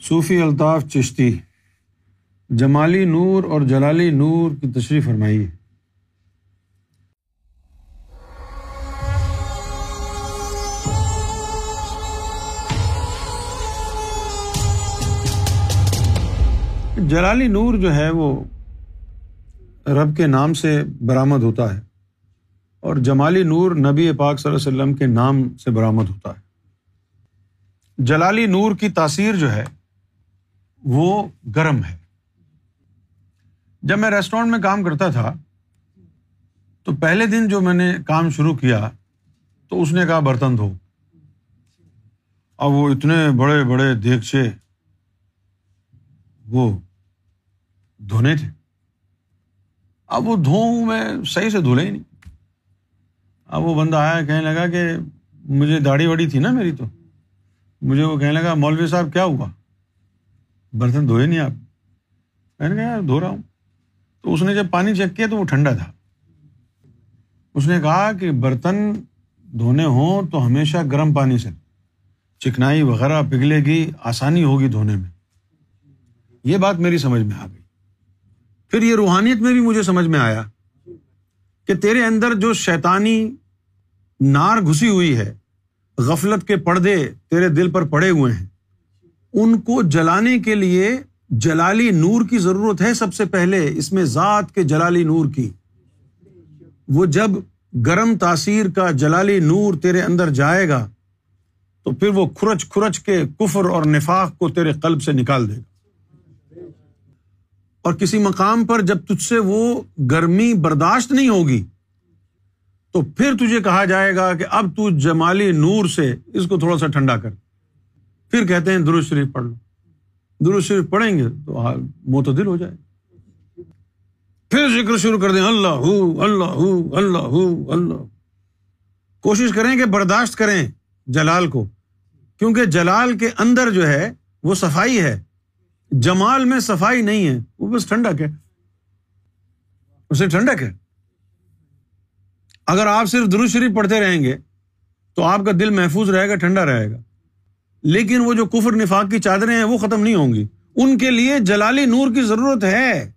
صوفی الطاف چشتی۔ جمالی نور اور جلالی نور کی تشریح فرمائیے۔ جلالی نور جو ہے وہ رب کے نام سے برآمد ہوتا ہے اور جمالی نور نبی پاک صلی اللہ علیہ وسلم کے نام سے برآمد ہوتا ہے۔ جلالی نور کی تاثیر جو ہے وہ گرم ہے۔ جب میں ریسٹورینٹ میں کام کرتا تھا، تو پہلے دن جو میں نے کام شروع کیا، تو اس نے کہا برتن دھو۔ اب وہ اتنے بڑے بڑے دیگچے وہ دھونے تھے۔ اب وہ دھوؤں میں صحیح سے دھلے ہی نہیں۔ اب وہ بندہ آیا، کہنے لگا کہ مجھے داڑھی واڑی تھی نا میری تو۔ مجھے وہ کہنے لگا، مولوی صاحب، کیا ہوا؟ برتن دھوئے نہیں آپ۔ میں نے کہا، یار دھو رہا ہوں۔ تو اس نے جب پانی چیک کیا تو وہ ٹھنڈا تھا۔ اس نے کہا کہ برتن دھونے ہوں تو ہمیشہ گرم پانی سے۔ چکنائی وغیرہ پگھلے گی، آسانی ہوگی دھونے میں۔ یہ بات میری سمجھ میں آ گئی۔ پھر یہ روحانیت میں بھی مجھے سمجھ میں آیا کہ تیرے اندر جو شیطانی نار گھسی ہوئی ہے، غفلت کے پردے تیرے دل پر پڑے ہوئے ہیں۔ ان کو جلانے کے لیے جلالی نور کی ضرورت ہے سب سے پہلے، اس میں ذات کے جلالی نور کی۔ وہ جب گرم تاثیر کا جلالی نور تیرے اندر جائے گا، تو پھر وہ کھرچ کھرچ کے کفر اور نفاق کو تیرے قلب سے نکال دے گا۔ اور کسی مقام پر جب تجھ سے وہ گرمی برداشت نہیں ہوگی، تو پھر تجھے کہا جائے گا کہ اب تو جمالی نور سے اس کو تھوڑا سا ٹھنڈا کر۔ پھر کہتے ہیں درست شریف پڑھ لو۔ درست شریف پڑھیں گے تو معتدل ہو جائے۔ پھر ذکر شروع کر دیں۔ اللہ اللہ اللہ اللہ۔ کوشش کریں کہ برداشت کریں جلال کو۔ کیونکہ جلال کے اندر جو ہے وہ صفائی ہے۔ جمال میں صفائی نہیں ہے۔ وہ بس ٹھنڈک ہے۔ اسے ٹھنڈک ہے۔ اگر آپ صرف درست شریف پڑھتے رہیں گے تو آپ کا دل محفوظ رہے گا، ٹھنڈا رہے گا۔ لیکن وہ جو کفر نفاق کی چادریں ہیں وہ ختم نہیں ہوں گی۔ ان کے لیے جلالی نور کی ضرورت ہے۔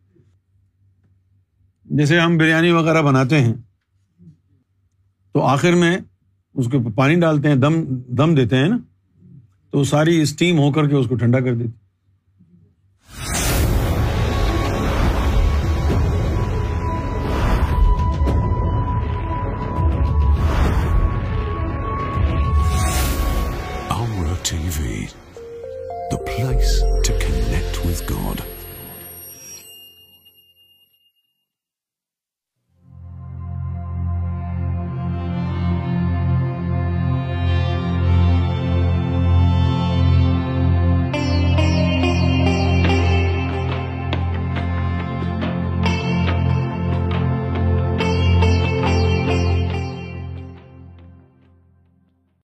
جیسے ہم بریانی وغیرہ بناتے ہیں، تو آخر میں اس کے پانی ڈالتے ہیں، دم دم دیتے ہیں نا، تو ساری اسٹیم ہو کر کے اس کو ٹھنڈا کر دیتی